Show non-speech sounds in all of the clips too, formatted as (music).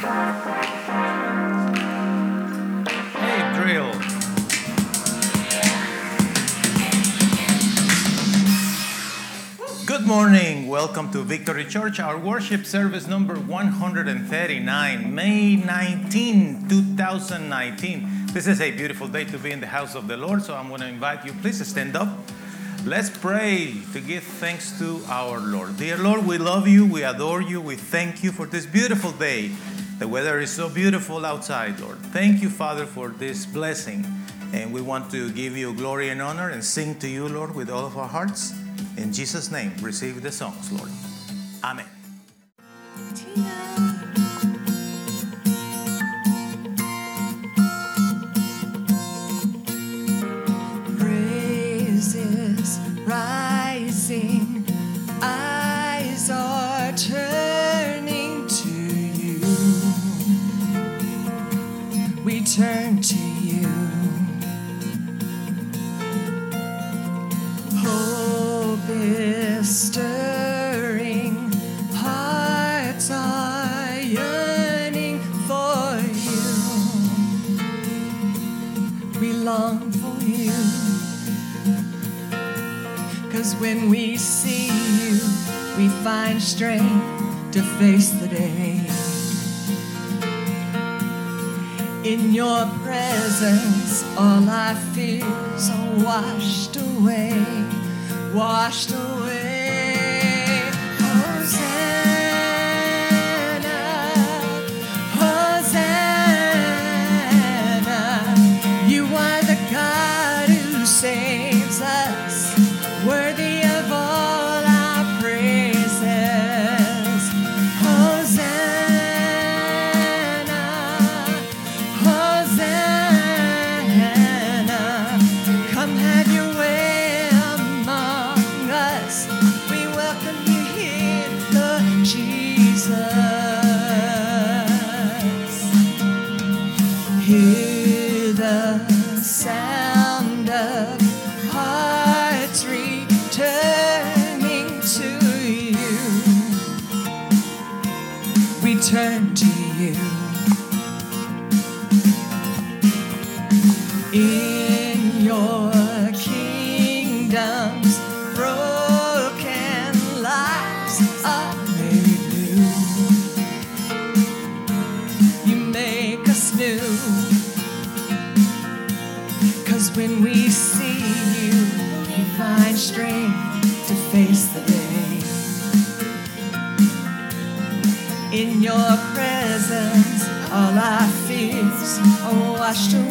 Good morning. Welcome to Victory Church, our worship service number 139, May 19, 2019. This is a beautiful day to be in the house of the Lord, so I'm going to invite you, please stand up. Let's pray to give thanks to our Lord. Dear Lord, we love you, we adore you, we thank you for this beautiful day. The weather is so beautiful outside, Lord. Thank you, Father, for this blessing. And we want to give you glory and honor and sing to you, Lord, with all of our hearts. In Jesus' name, receive the songs, Lord. Amen. You. Cause when we see you, we find strength to face the day. In your presence, all our fears are washed away, washed away. Washed away,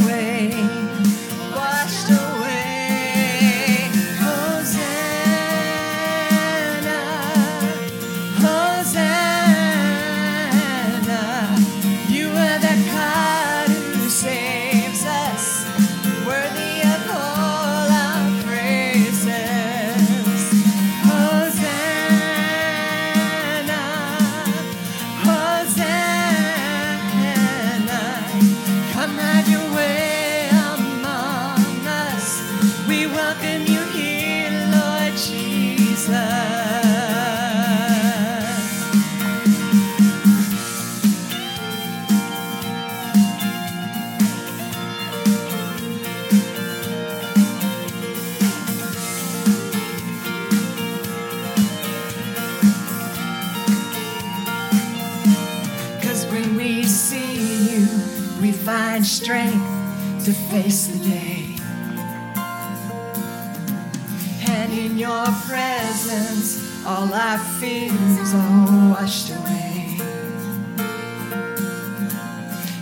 your presence, all our fears are washed away.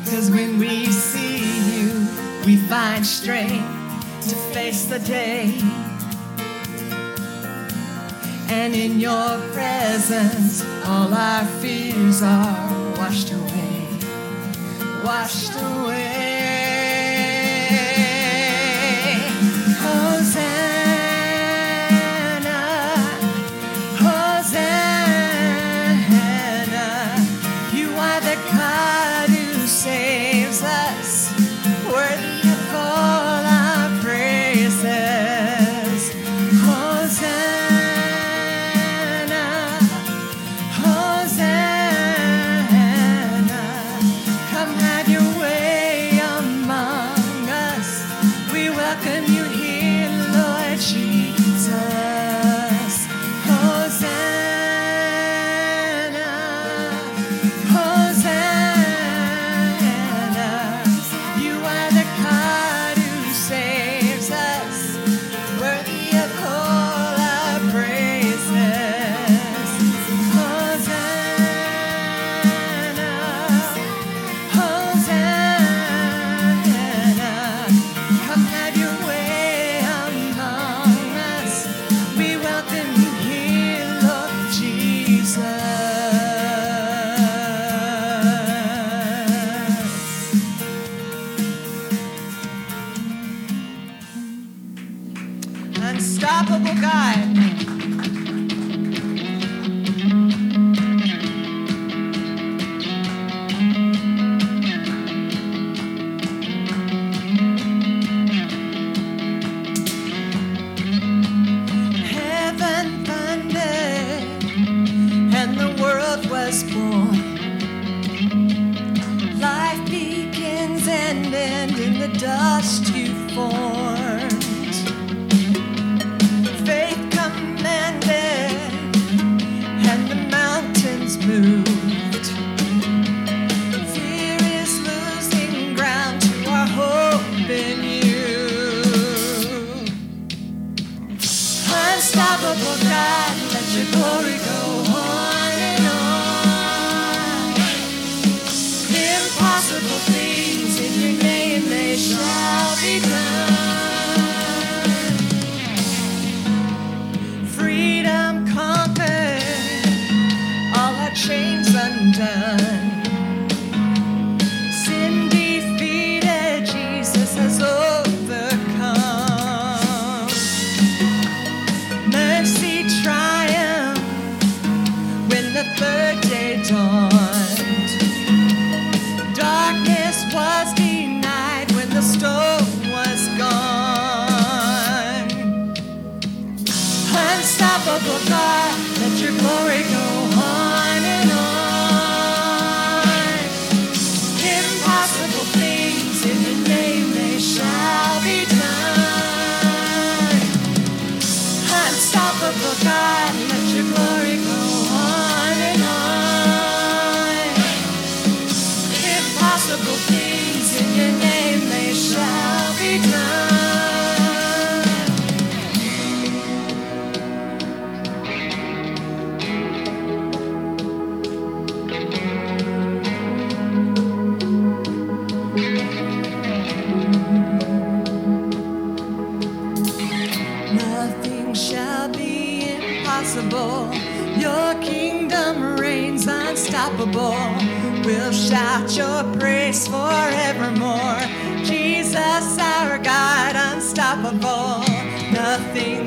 Cause when we see you, we find strength to face the day. And in your presence, all our fears are washed away, washed away.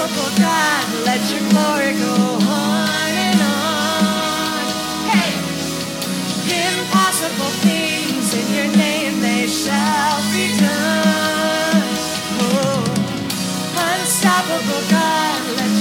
let your glory go on and on. Hey, impossible things in your name they shall be done. Oh, unstoppable God, let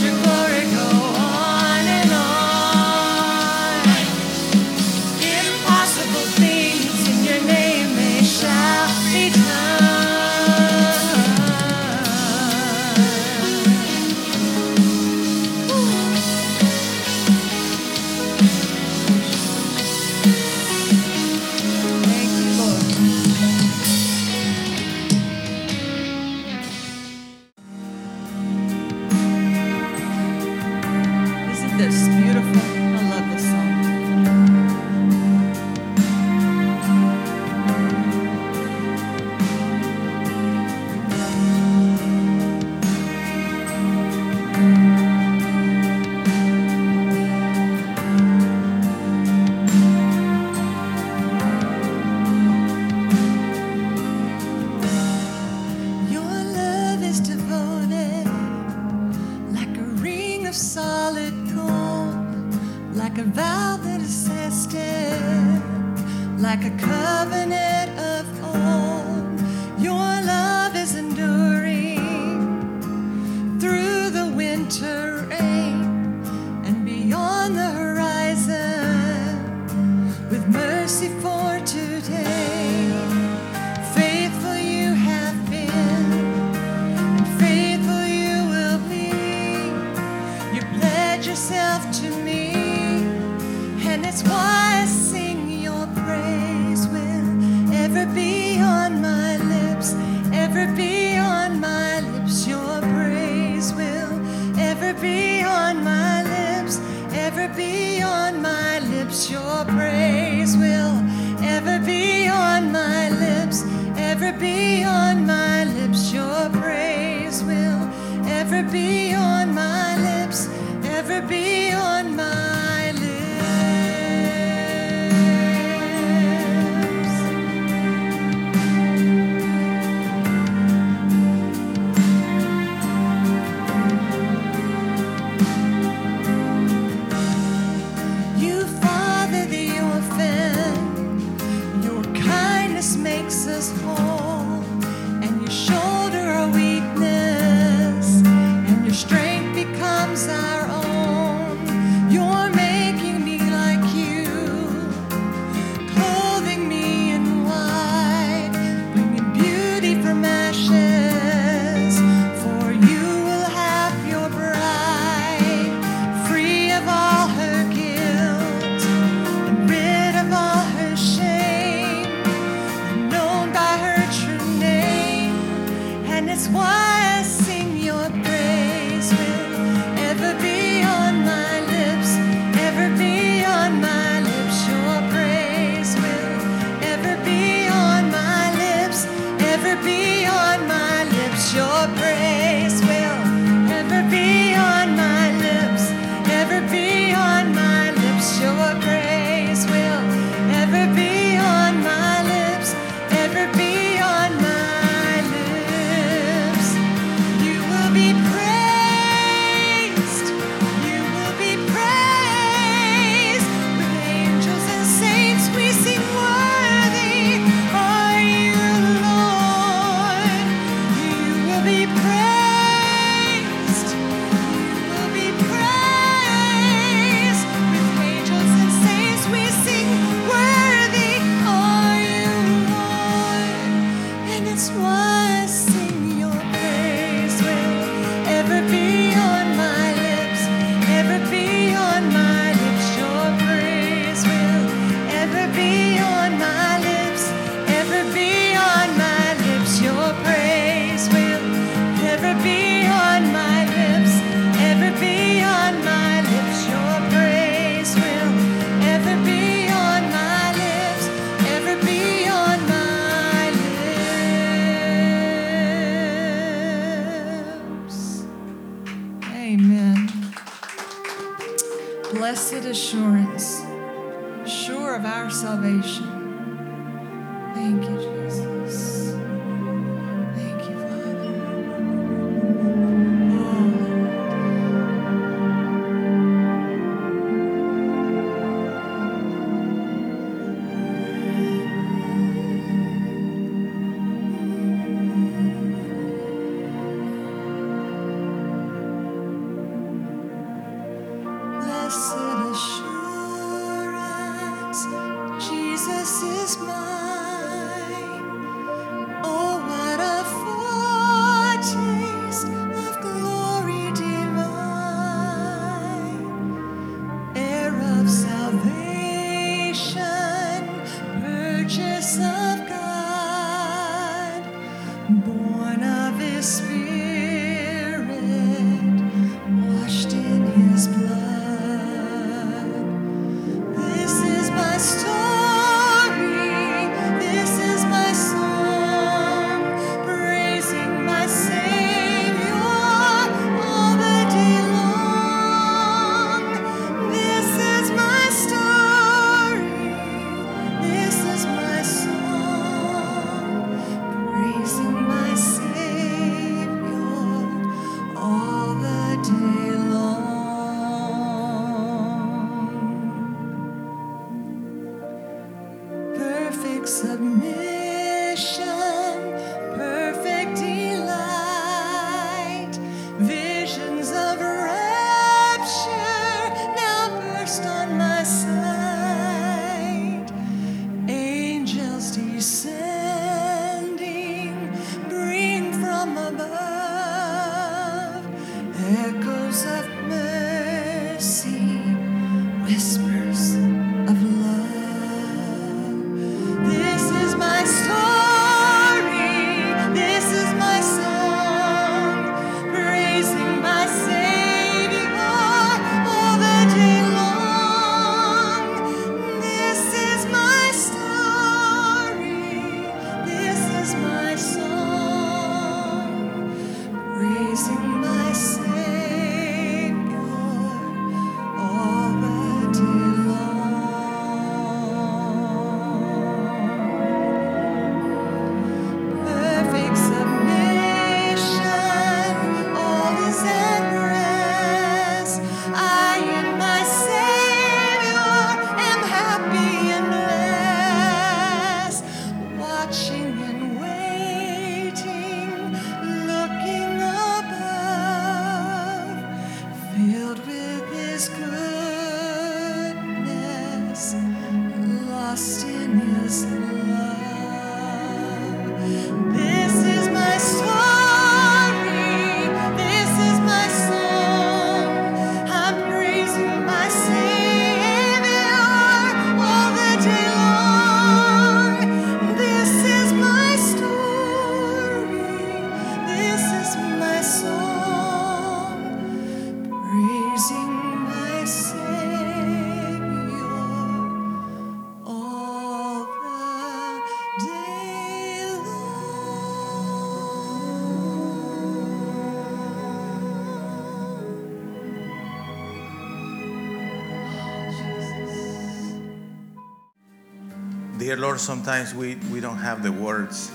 Lord, sometimes we, we don't have the words.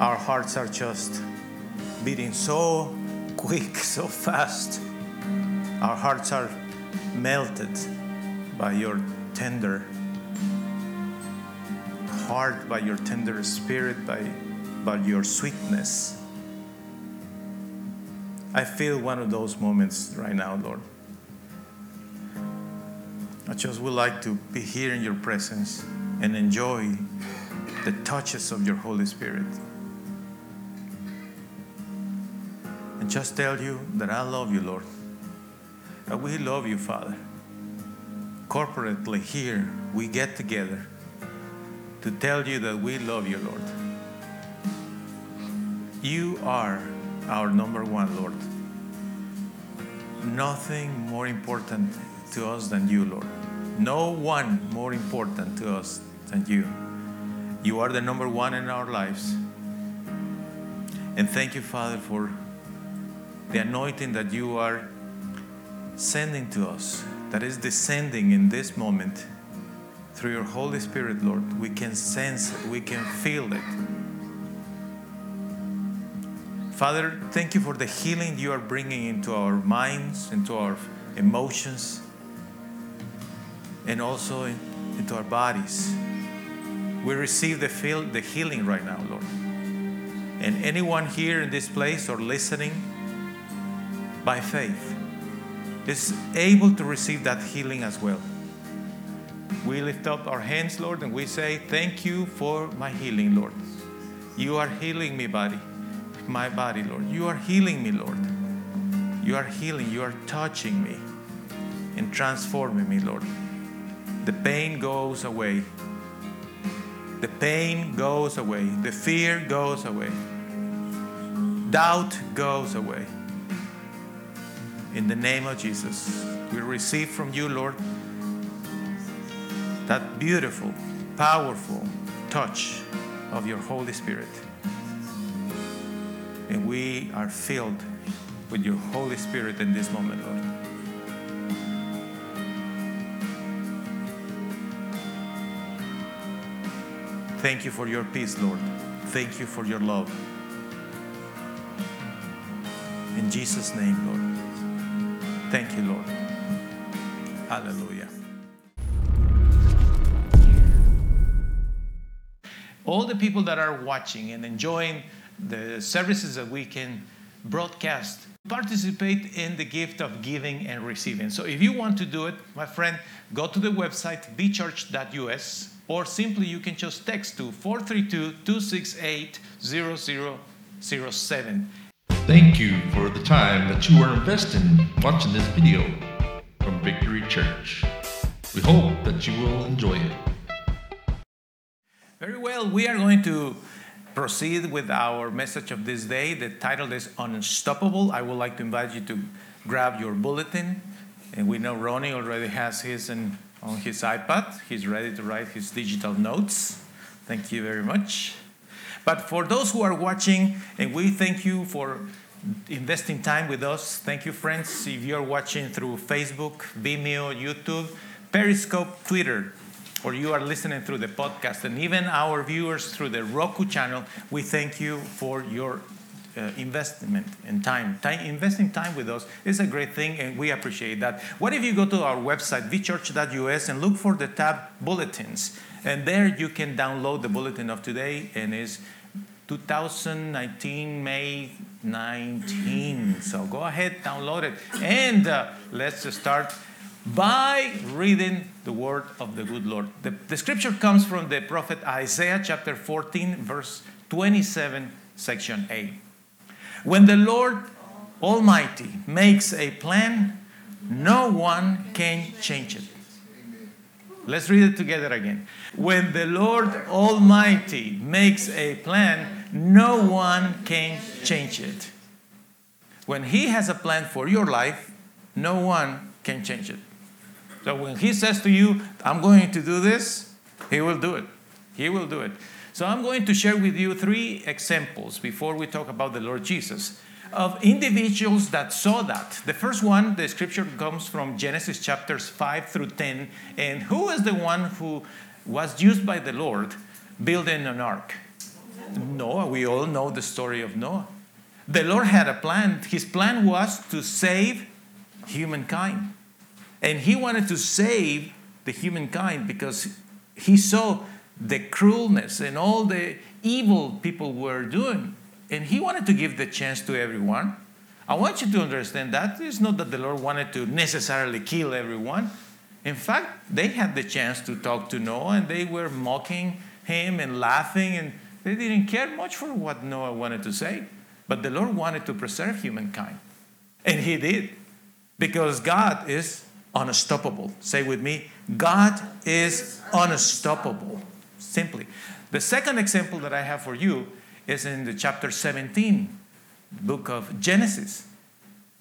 Our hearts are just beating so quick, (laughs) so fast. Our hearts are melted by your tender heart, by your tender spirit, by, by your sweetness. I feel one of those moments right now, Lord. I just would like to be here in your presence and enjoy the touches of your Holy Spirit. And just tell you that I love you, Lord. That we love you, Father. Corporately here, we get together to tell you that we love you, Lord. You are our number one, Lord. Nothing more important to us than you, Lord. No one more important to us than you. You are the number one in our lives. And thank you, Father, for the anointing that you are sending to us, that is descending in this moment through your Holy Spirit, Lord. We can sense it, we can feel it. Father, thank you for the healing you are bringing into our minds, into our emotions, and also in- into our bodies. We receive the, feel, the healing right now, Lord. And anyone here in this place or listening by faith is able to receive that healing as well. We lift up our hands, Lord, and we say, Thank you for my healing, Lord. You are healing me, body, my body, Lord. You are healing me, Lord. You are healing, you are touching me and transforming me, Lord. The pain goes away. The pain goes away. The fear goes away. Doubt goes away. In the name of Jesus, we receive from you, Lord, that beautiful, powerful touch of your Holy Spirit. And we are filled with your Holy Spirit in this moment, Lord. Thank you for your peace, Lord. Thank you for your love. In Jesus' name, Lord. Thank you, Lord. Hallelujah. All the people that are watching and enjoying the services that we can broadcast participate in the gift of giving and receiving. So if you want to do it, my friend, go to the website vchurch.us or simply you can just text to 432 268 0007. Thank you for the time that you are investing watching this video from Victory Church. We hope that you will enjoy it. Very well, we are going to proceed with our message of this day. The title is Unstoppable. I would like to invite you to grab your bulletin. And we know Ronnie already has his in, on his iPad. He's ready to write his digital notes. Thank you very much. But for those who are watching, and we thank you for investing time with us. Thank you, friends. If you're watching through Facebook, Vimeo, YouTube, Periscope, Twitter, or you are listening through the podcast, and even our viewers through the Roku channel, we thank you for your uh, investment and time. time. Investing time with us is a great thing, and we appreciate that. What if you go to our website, vchurch.us, and look for the tab Bulletins? And there you can download the bulletin of today, and it's 2019 May 19. So go ahead, download it, and uh, let's start by reading the word of the good Lord. The, the scripture comes from the prophet Isaiah chapter 14, verse 27, section A. When the Lord Almighty makes a plan, no one can change it. Let's read it together again. When the Lord Almighty makes a plan, no one can change it. When He has a plan for your life, no one can change it. So when He says to you, I'm going to do this, He will do it. He will do it. So I'm going to share with you three examples before we talk about the Lord Jesus of individuals that saw that. The first one, the scripture comes from Genesis chapters 5 through 10. And who is the one who was used by the Lord building an ark? Noah. We all know the story of Noah. The Lord had a plan. His plan was to save humankind. And he wanted to save the humankind because he saw the cruelness and all the evil people were doing. And he wanted to give the chance to everyone. I want you to understand that it's not that the Lord wanted to necessarily kill everyone. In fact, they had the chance to talk to Noah and they were mocking him and laughing, and they didn't care much for what Noah wanted to say. But the Lord wanted to preserve humankind. And he did. Because God is unstoppable. Say with me, God is unstoppable. Simply. The second example that I have for you is in the chapter 17, book of Genesis.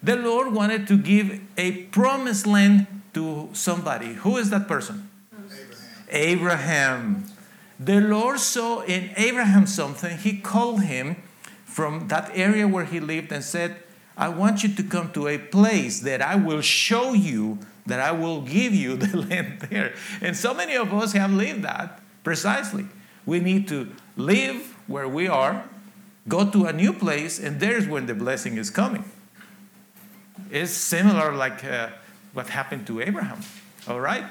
The Lord wanted to give a promised land to somebody. Who is that person? Abraham. Abraham. The Lord saw in Abraham something. He called him from that area where he lived and said, I want you to come to a place that I will show you, that I will give you (laughs) the land there. And so many of us have lived that precisely. We need to live where we are, go to a new place, and there's when the blessing is coming. It's similar like uh, what happened to Abraham, all right?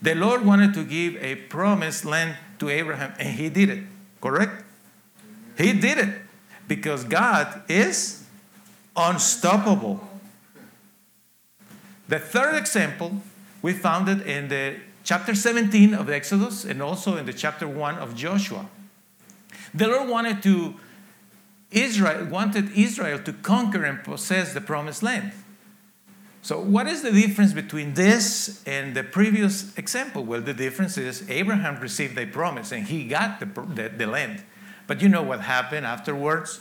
The Lord wanted to give a promised land to Abraham, and he did it, correct? He did it because God is unstoppable. The third example, we found it in the chapter 17 of Exodus and also in the chapter 1 of Joshua. The Lord wanted to Israel wanted Israel to conquer and possess the promised land. So, what is the difference between this and the previous example? Well, the difference is Abraham received a promise and he got the, the, the land. But you know what happened afterwards?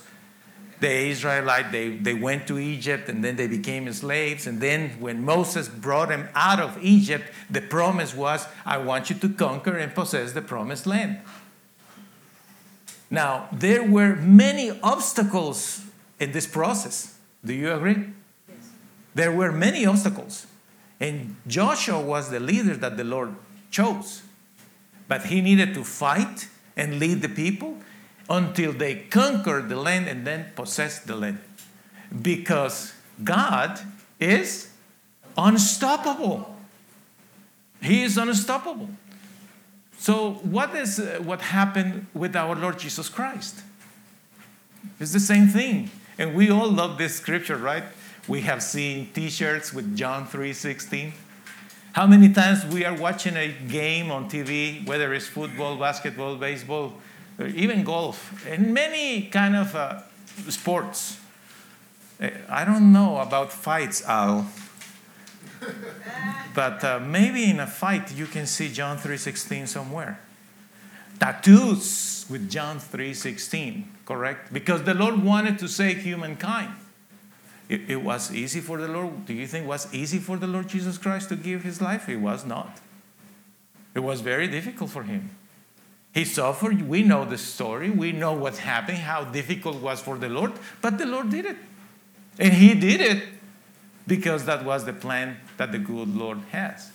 The Israelite, they, they went to Egypt and then they became slaves. And then when Moses brought them out of Egypt, the promise was, I want you to conquer and possess the promised land. Now, there were many obstacles in this process. Do you agree? Yes. There were many obstacles. And Joshua was the leader that the Lord chose. But he needed to fight and lead the people until they conquer the land and then possess the land. Because God is unstoppable. He is unstoppable. So, what is uh, what happened with our Lord Jesus Christ? It's the same thing. And we all love this scripture, right? We have seen t-shirts with John 3:16. How many times we are watching a game on TV, whether it's football, basketball, baseball, even golf, and many kind of uh, sports. Uh, I don't know about fights, Al. (laughs) but uh, maybe in a fight you can see John 3:16 somewhere. Tattoos with John 3:16, correct? Because the Lord wanted to save humankind. It, it was easy for the Lord. Do you think it was easy for the Lord Jesus Christ to give his life? It was not. It was very difficult for him. He suffered. We know the story. We know what happened, how difficult was for the Lord, but the Lord did it. And he did it because that was the plan that the good Lord has.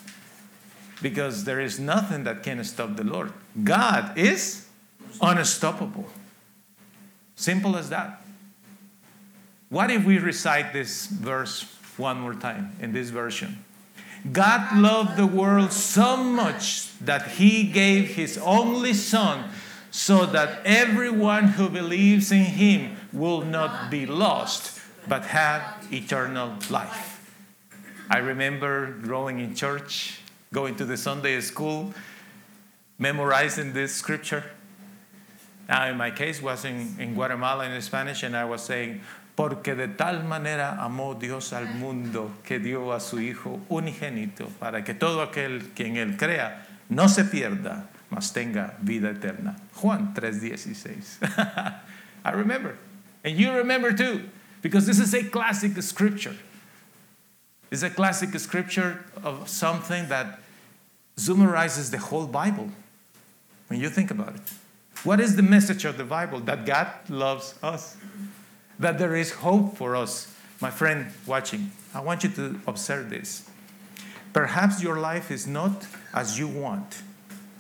Because there is nothing that can stop the Lord. God is unstoppable. Simple as that. What if we recite this verse one more time in this version? God loved the world so much that he gave his only Son so that everyone who believes in him will not be lost but have eternal life. I remember growing in church, going to the Sunday school, memorizing this scripture. Now, in my case, was in, in Guatemala in Spanish, and I was saying, Porque de tal manera amó Dios al mundo que dio a su Hijo unigénito, para que todo aquel que en él crea no se pierda, mas tenga vida eterna. Juan 3:16. (laughs) I remember. And you remember too, because this is a classic scripture. It's a classic scripture of something that summarizes the whole Bible when you think about it. What is the message of the Bible? That God loves us, that there is hope for us. My friend watching, I want you to observe this. Perhaps your life is not as you want.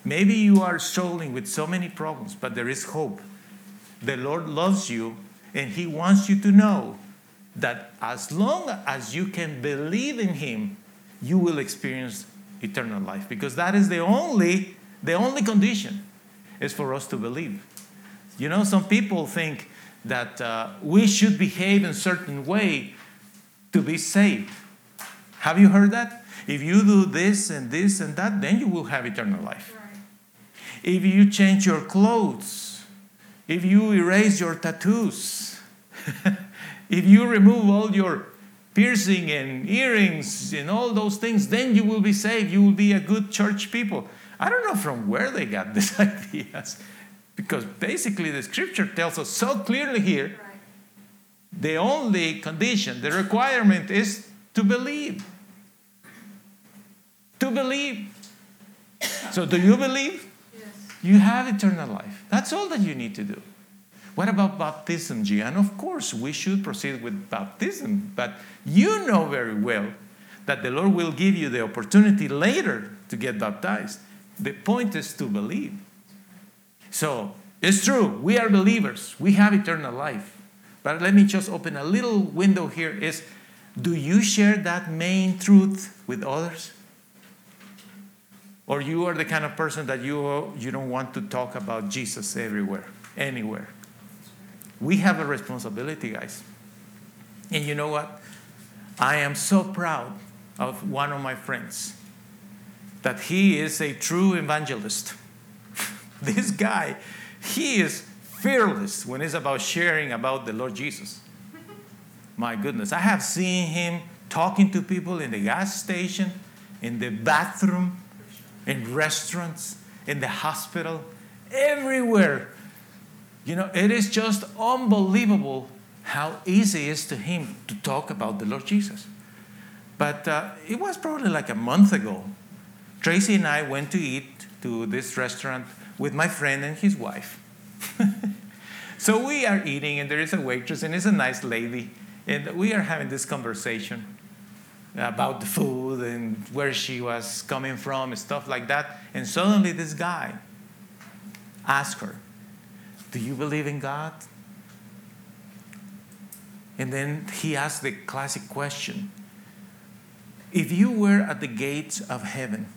Maybe you are struggling with so many problems, but there is hope. The Lord loves you, and He wants you to know that as long as you can believe in Him, you will experience eternal life because that is the only the only condition is for us to believe you know some people think that uh, we should behave in a certain way to be saved. Have you heard that? If you do this and this and that then you will have eternal life. If you change your clothes if you erase your tattoos (laughs) if you remove all your piercing and earrings and all those things, then you will be saved. You will be a good church people. I don't know from where they got (laughs) these ideas, because basically the scripture tells us so clearly here the only condition, the requirement is to believe. To believe. So, do you believe? Yes. You have eternal life. That's all that you need to do. What about baptism, Gian? Of course, we should proceed with baptism, but you know very well that the Lord will give you the opportunity later to get baptized. The point is to believe. So, it's true, we are believers, we have eternal life. But let me just open a little window here is do you share that main truth with others? Or you are the kind of person that you, you don't want to talk about Jesus everywhere, anywhere. We have a responsibility, guys. And you know what? I am so proud of one of my friends that he is a true evangelist. (laughs) this guy, he is fearless when it's about sharing about the Lord Jesus. My goodness, I have seen him talking to people in the gas station, in the bathroom, in restaurants, in the hospital, everywhere. You know, it is just unbelievable how easy it is to him to talk about the Lord Jesus. But uh, it was probably like a month ago. Tracy and I went to eat to this restaurant with my friend and his wife. (laughs) so we are eating, and there is a waitress, and it's a nice lady, and we are having this conversation about the food and where she was coming from and stuff like that. And suddenly, this guy asked her, Do you believe in God? And then he asked the classic question If you were at the gates of heaven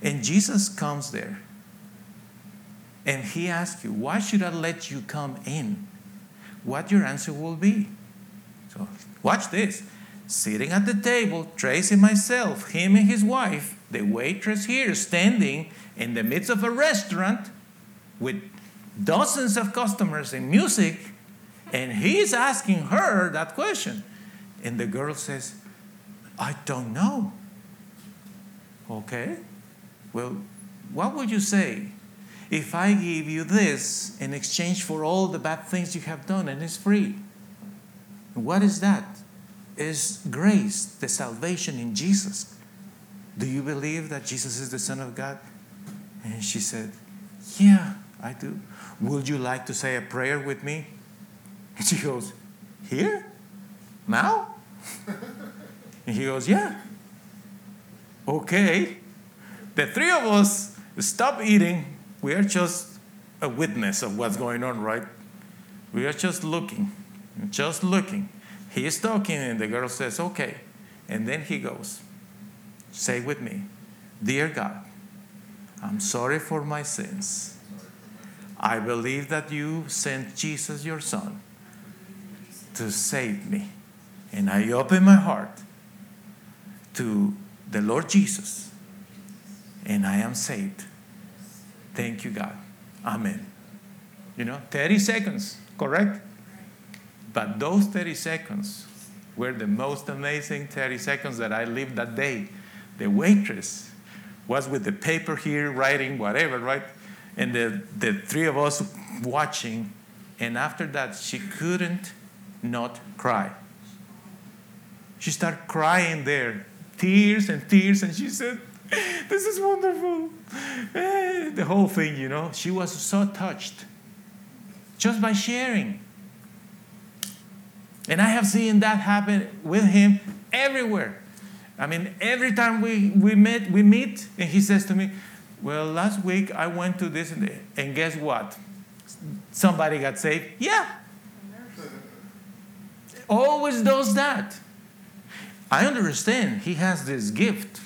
and Jesus comes there and he asks you, Why should I let you come in? What your answer will be. So, watch this. Sitting at the table, Tracy myself, him and his wife, the waitress here standing in the midst of a restaurant with dozens of customers and music, and he's asking her that question. And the girl says, I don't know. Okay. Well, what would you say if I give you this in exchange for all the bad things you have done and it's free? What is that? Is grace, the salvation in Jesus. Do you believe that Jesus is the Son of God? And she said, Yeah, I do. Would you like to say a prayer with me? And she goes, Here? Now? (laughs) And he goes, Yeah. Okay. The three of us stop eating. We are just a witness of what's going on, right? We are just looking, just looking. He is talking, and the girl says, Okay. And then he goes, Say with me, Dear God, I'm sorry for my sins. I believe that you sent Jesus, your son, to save me. And I open my heart to the Lord Jesus and I am saved. Thank you, God. Amen. You know, 30 seconds, correct? But those 30 seconds were the most amazing 30 seconds that I lived that day. The waitress was with the paper here, writing whatever, right? And the, the three of us watching. And after that, she couldn't not cry. She started crying there, tears and tears, and she said, (laughs) This is wonderful. Eh, The whole thing, you know, she was so touched just by sharing. And I have seen that happen with him everywhere. I mean, every time we, we met, we meet, and he says to me, Well, last week I went to this, and, and guess what? Somebody got saved. Yeah. Always does that. I understand he has this gift,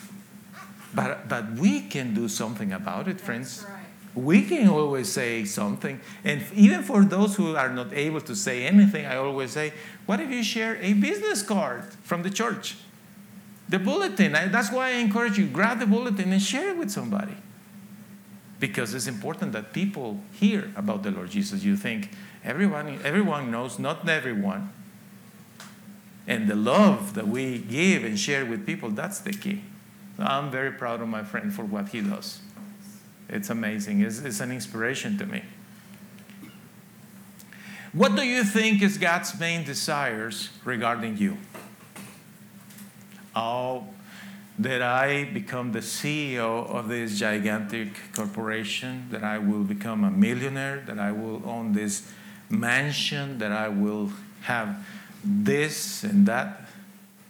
but, but we can do something about it, friends. Right. We can always say something. And even for those who are not able to say anything, I always say, What if you share a business card from the church? The bulletin. That's why I encourage you grab the bulletin and share it with somebody. Because it's important that people hear about the Lord Jesus. You think everyone, everyone knows, not everyone. And the love that we give and share with people, that's the key. I'm very proud of my friend for what he does. It's amazing. It's, it's an inspiration to me. What do you think is God's main desires regarding you? Oh, that I become the CEO of this gigantic corporation, that I will become a millionaire, that I will own this mansion, that I will have this and that.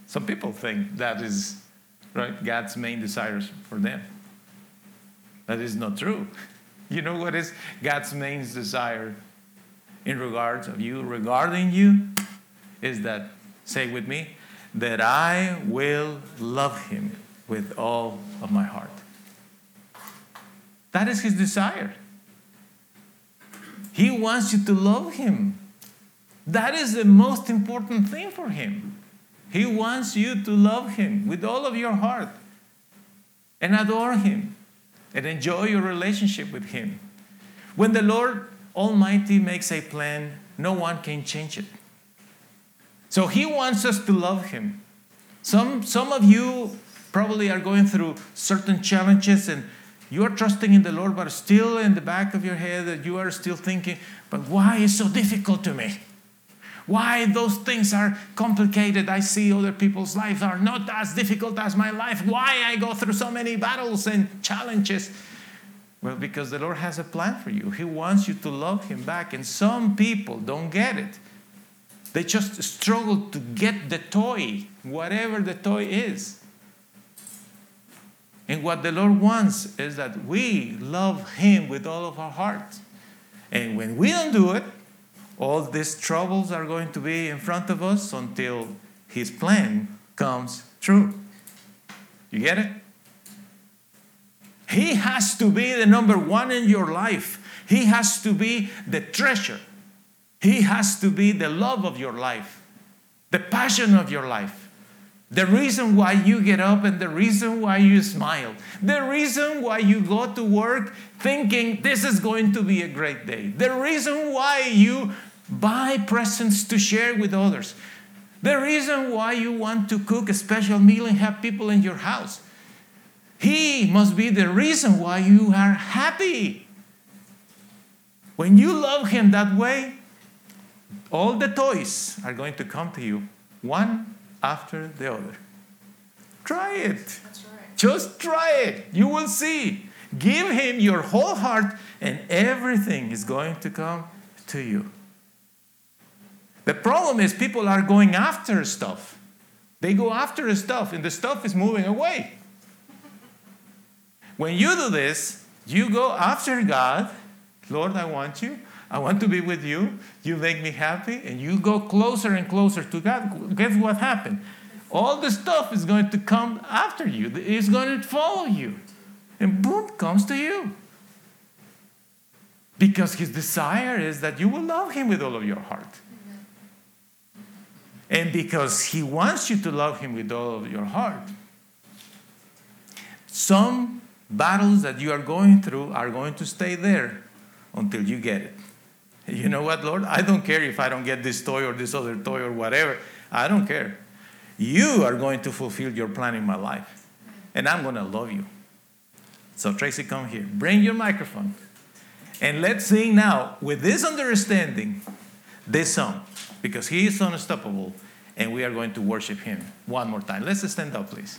Some people think that is right God's main desires for them. That is not true. (laughs) You know what is God's main desire in regards of you, regarding you, is that, say with me, that I will love him with all of my heart. That is his desire. He wants you to love him. That is the most important thing for him. He wants you to love him with all of your heart and adore him and enjoy your relationship with him. When the Lord Almighty makes a plan, no one can change it. So he wants us to love him. Some, some of you probably are going through certain challenges and you are trusting in the Lord, but still in the back of your head that you are still thinking, but why is so difficult to me? Why those things are complicated? I see other people's lives are not as difficult as my life. Why I go through so many battles and challenges? Well, because the Lord has a plan for you. He wants you to love Him back. And some people don't get it. They just struggle to get the toy, whatever the toy is. And what the Lord wants is that we love Him with all of our heart. And when we don't do it, all these troubles are going to be in front of us until His plan comes true. You get it? He has to be the number one in your life. He has to be the treasure. He has to be the love of your life, the passion of your life, the reason why you get up and the reason why you smile, the reason why you go to work thinking this is going to be a great day, the reason why you buy presents to share with others, the reason why you want to cook a special meal and have people in your house. He must be the reason why you are happy. When you love Him that way, all the toys are going to come to you one after the other. Try it. That's right. Just try it. You will see. Give Him your whole heart, and everything is going to come to you. The problem is, people are going after stuff. They go after stuff, and the stuff is moving away. When you do this, you go after God. Lord, I want you. I want to be with you. You make me happy. And you go closer and closer to God. Guess what happened? All the stuff is going to come after you, it's going to follow you. And boom, comes to you. Because his desire is that you will love him with all of your heart. And because he wants you to love him with all of your heart, Some battles that you are going through are going to stay there until you get it. You know what, Lord? I don't care if I don't get this toy or this other toy or whatever. I don't care. You are going to fulfill your plan in my life, and I'm going to love you. So, Tracy, come here. Bring your microphone. And let's sing now with this understanding this song because he is unstoppable and we are going to worship him one more time. Let's stand up, please.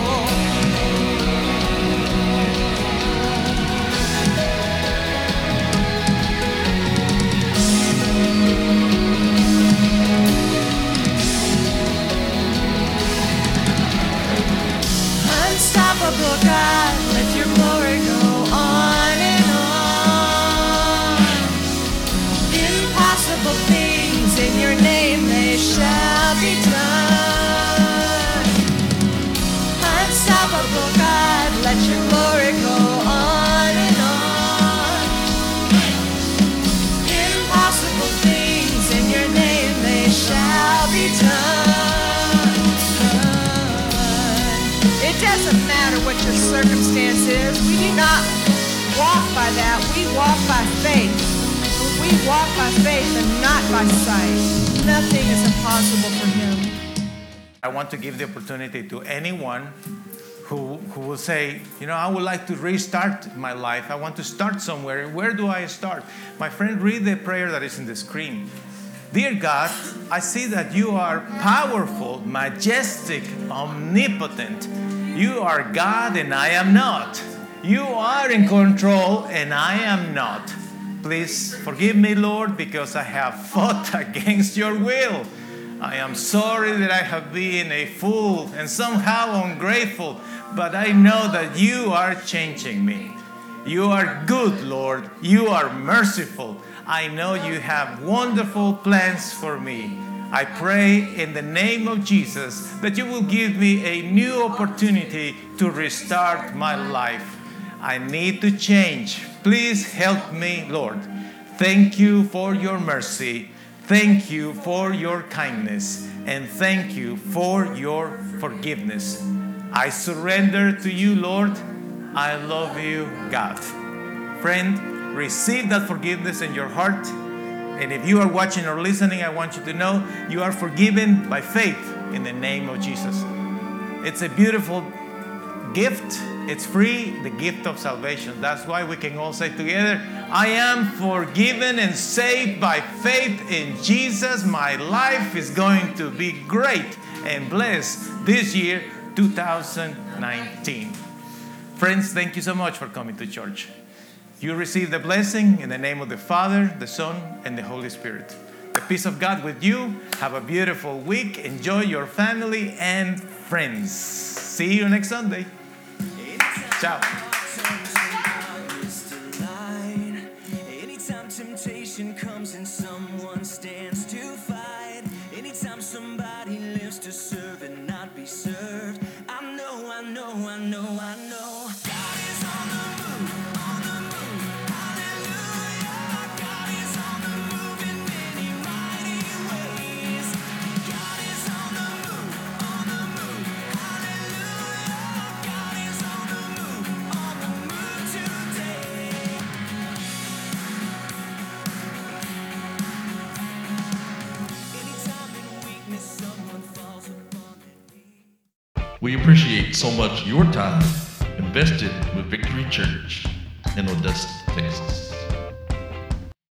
Unstoppable God, let your glory go on and on. Impossible things in your name, they shall be. Doesn't matter what your circumstance is. We do not walk by that. We walk by faith. We walk by faith and not by sight. Nothing is impossible for him. I want to give the opportunity to anyone who, who will say, you know, I would like to restart my life. I want to start somewhere. Where do I start? My friend, read the prayer that is in the screen. Dear God, I see that you are powerful, majestic, omnipotent. You are God and I am not. You are in control and I am not. Please forgive me, Lord, because I have (laughs) fought against your will. I am sorry that I have been a fool and somehow ungrateful, but I know that you are changing me. You are good, Lord. You are merciful. I know you have wonderful plans for me. I pray in the name of Jesus that you will give me a new opportunity to restart my life. I need to change. Please help me, Lord. Thank you for your mercy. Thank you for your kindness. And thank you for your forgiveness. I surrender to you, Lord. I love you, God. Friend, receive that forgiveness in your heart. And if you are watching or listening, I want you to know you are forgiven by faith in the name of Jesus. It's a beautiful gift. It's free, the gift of salvation. That's why we can all say together, I am forgiven and saved by faith in Jesus. My life is going to be great and blessed this year, 2019. Friends, thank you so much for coming to church. You receive the blessing in the name of the Father, the Son, and the Holy Spirit. The peace of God with you. Have a beautiful week. Enjoy your family and friends. See you next Sunday. Ciao. We appreciate so much your time invested with Victory Church in Odessa, Texas.